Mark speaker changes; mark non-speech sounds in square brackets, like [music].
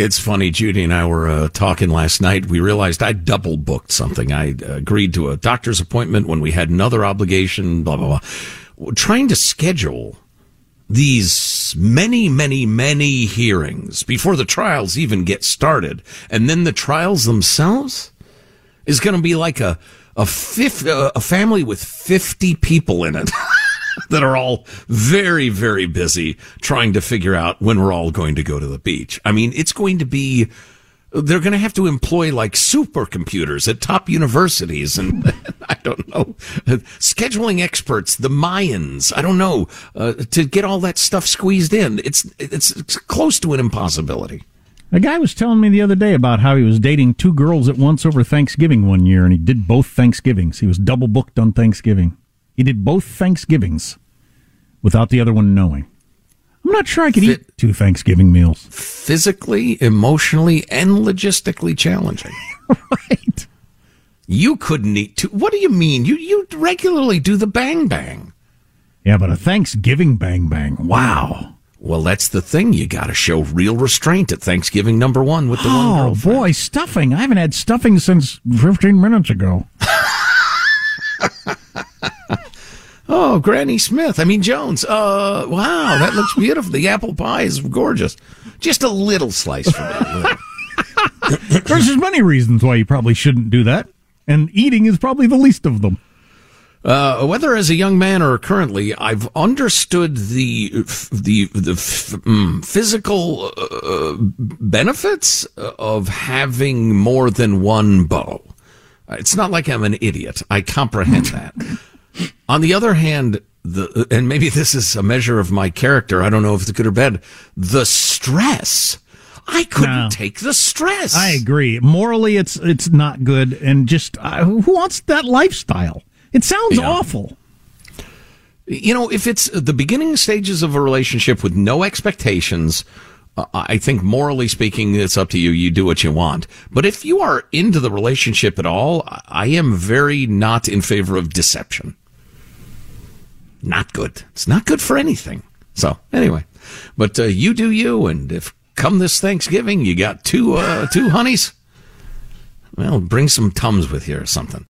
Speaker 1: It's funny. Judy and I were uh, talking last night. We realized I double booked something. I agreed to a doctor's appointment when we had another obligation, blah, blah, blah. Trying to schedule these many, many, many hearings before the trials even get started. And then the trials themselves is going to be like a, a, fifth, uh, a family with 50 people in it. [laughs] [laughs] that are all very, very busy trying to figure out when we're all going to go to the beach. I mean, it's going to be, they're going to have to employ like supercomputers at top universities and [laughs] I don't know, scheduling experts, the Mayans, I don't know, uh, to get all that stuff squeezed in. It's, it's, it's close to an impossibility.
Speaker 2: A guy was telling me the other day about how he was dating two girls at once over Thanksgiving one year, and he did both Thanksgivings. He was double booked on Thanksgiving. He did both Thanksgivings without the other one knowing. I'm not sure I could eat two Thanksgiving meals.
Speaker 1: Physically, emotionally, and logistically challenging. [laughs]
Speaker 2: right.
Speaker 1: You couldn't eat two. What do you mean? You you regularly do the bang bang.
Speaker 2: Yeah, but a Thanksgiving bang bang. Wow.
Speaker 1: Well, that's the thing. You got to show real restraint at Thanksgiving number one with the oh, one girl.
Speaker 2: Oh boy, stuffing! I haven't had stuffing since 15 minutes ago. [laughs]
Speaker 1: Oh, Granny Smith. I mean Jones. Uh, wow, that looks [laughs] beautiful. The apple pie is gorgeous. Just a little slice for me. [laughs]
Speaker 2: There's as many reasons why you probably shouldn't do that, and eating is probably the least of them.
Speaker 1: Uh, whether as a young man or currently, I've understood the the the mm, physical uh, benefits of having more than one beau. It's not like I'm an idiot. I comprehend that. [laughs] On the other hand, the and maybe this is a measure of my character. I don't know if it's good or bad. The stress. I couldn't no, take the stress.
Speaker 2: I agree. Morally, it's it's not good, and just uh, who wants that lifestyle? It sounds yeah. awful.
Speaker 1: You know, if it's the beginning stages of a relationship with no expectations, uh, I think morally speaking, it's up to you. You do what you want. But if you are into the relationship at all, I am very not in favor of deception not good. It's not good for anything. So anyway, but uh, you do you, and if come this Thanksgiving you got two uh, two honeys, well, bring some tums with you or something.